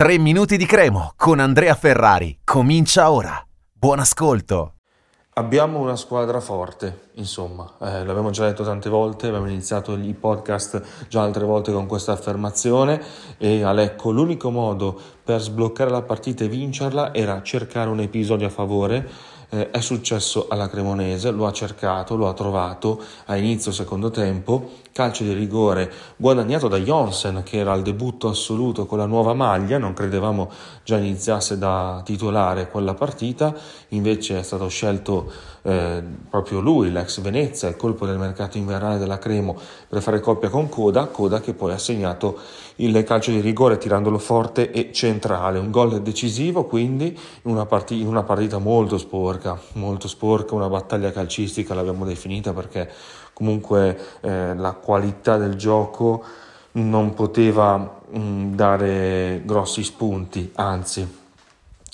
3 minuti di cremo con Andrea Ferrari. Comincia ora. Buon ascolto. Abbiamo una squadra forte, insomma, eh, l'abbiamo già detto tante volte, abbiamo iniziato i podcast già altre volte con questa affermazione e Alecco l'unico modo per sbloccare la partita e vincerla era cercare un episodio a favore eh, è successo alla Cremonese, lo ha cercato, lo ha trovato a inizio secondo tempo, calcio di rigore guadagnato da Jonsen che era al debutto assoluto con la nuova maglia, non credevamo già iniziasse da titolare quella partita, invece è stato scelto eh, proprio lui, l'ex Venezia, il colpo del mercato invernale della Cremo per fare coppia con Coda, Coda che poi ha segnato il calcio di rigore tirandolo forte e centrale, un gol decisivo quindi in una, part- in una partita molto sporca, molto sporca, una battaglia calcistica l'abbiamo definita perché comunque eh, la qualità del gioco non poteva mh, mm, dare grossi spunti, anzi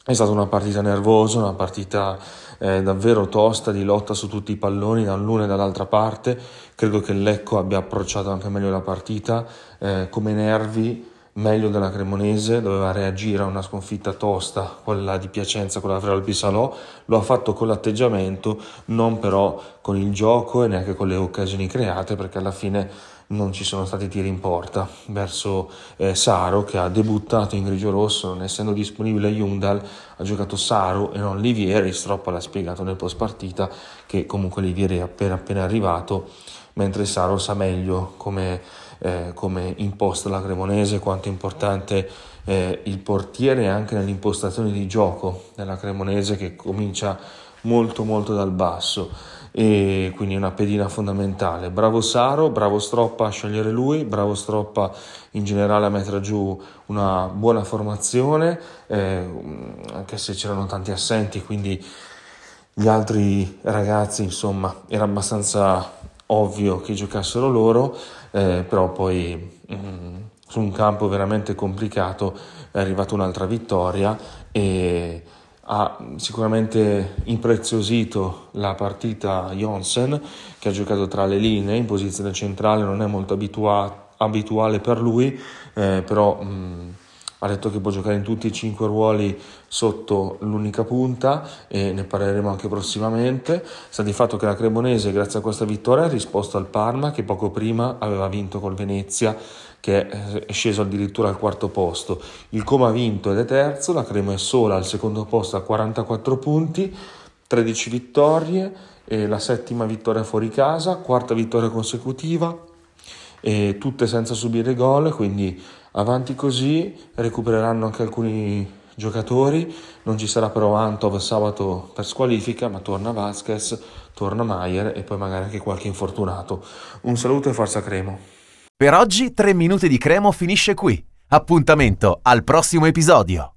è stata una partita nervosa, una partita eh, davvero tosta di lotta su tutti i palloni dall'una e dall'altra parte. Credo che Lecco abbia approcciato anche meglio la partita, eh, come nervi meglio della Cremonese, doveva reagire a una sconfitta tosta, quella di Piacenza, quella fra Albi Salò, lo ha fatto con l'atteggiamento, non però con il gioco e neanche con le occasioni create, perché alla fine non ci sono stati tiri in porta. Verso eh, Saro che ha debuttato in grigio rosso, non essendo disponibile Jundal, ha giocato Saro e non Livieri, Stroppa l'ha spiegato nel post partita che comunque Livieri è appena appena arrivato, mentre Saro sa meglio come eh, come imposta la Cremonese, quanto è importante eh, il portiere anche nell'impostazione di gioco della Cremonese che comincia molto molto dal basso e quindi una pedina fondamentale. Bravo Saro, bravo Stroppa a scegliere lui, bravo Stroppa in generale a mettere giù una buona formazione, eh, anche se c'erano tanti assenti, quindi gli altri ragazzi insomma era abbastanza ovvio che giocassero loro, eh, però poi mh, mm, su un campo veramente complicato è arrivata un'altra vittoria e ha sicuramente impreziosito la partita Jonsen che ha giocato tra le linee in posizione centrale, non è molto abitua- abituale per lui, eh, però mh, mm, ha detto che può giocare in tutti e cinque ruoli sotto l'unica punta e ne parleremo anche prossimamente. Sta di fatto che la Cremonese grazie a questa vittoria ha risposto al Parma che poco prima aveva vinto col Venezia che è sceso addirittura al quarto posto. Il Como ha vinto ed è terzo, la Cremo è sola al secondo posto a 44 punti, 13 vittorie e la settima vittoria fuori casa, quarta vittoria consecutiva e tutte senza subire gol, quindi avanti così recupereranno anche alcuni giocatori, non ci sarà però Antov sabato per squalifica, ma torna Vasquez, torna Maier e poi magari anche qualche infortunato. Un saluto e forza Cremo. Per oggi 3 minuti di Cremo finisce qui. Appuntamento al prossimo episodio.